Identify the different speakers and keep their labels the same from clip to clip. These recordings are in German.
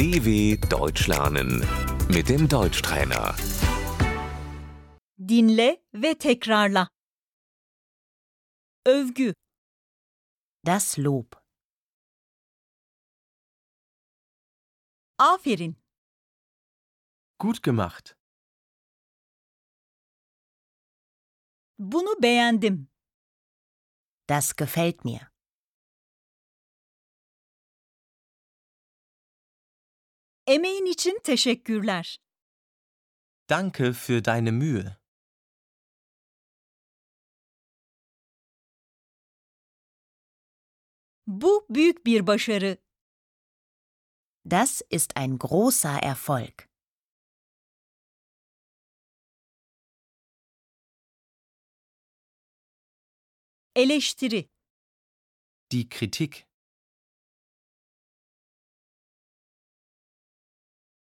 Speaker 1: DW Deutsch lernen mit dem Deutschtrainer.
Speaker 2: Dinle ve tekrarla. Övgü,
Speaker 3: Das Lob.
Speaker 2: aferin,
Speaker 4: Gut gemacht.
Speaker 2: bunu beğendim,
Speaker 3: Das gefällt mir.
Speaker 2: Emeğin için teşekkürler,
Speaker 4: Danke für deine Mühe.
Speaker 2: bu büyük bir başarı,
Speaker 3: Das ist ein großer Erfolg.
Speaker 2: eleştiri,
Speaker 4: Die Kritik.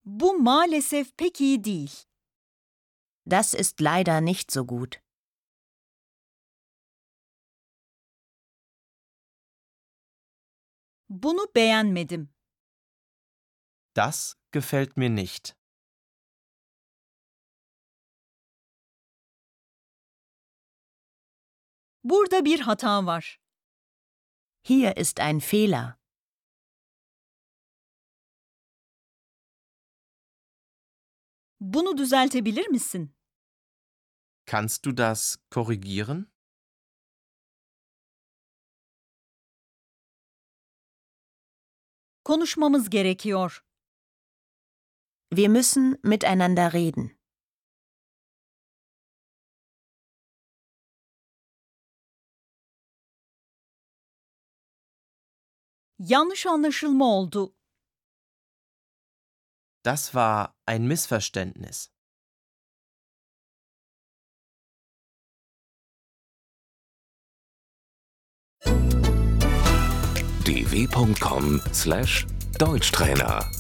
Speaker 2: Bu maalesef pek iyi değil,
Speaker 3: Das ist leider nicht so gut.
Speaker 2: bunu beğenmedim,
Speaker 4: Das gefällt mir nicht.
Speaker 2: burada bir hata var,
Speaker 3: Hier ist ein Fehler.
Speaker 2: Bunu düzeltebilir misin?
Speaker 4: Kannst du das korrigieren?
Speaker 2: Konuşmamız gerekiyor.
Speaker 3: Wir müssen miteinander reden.
Speaker 2: Yanlış anlaşılma oldu.
Speaker 4: Das war ein Missverständnis.
Speaker 1: dw.com/deutschtrainer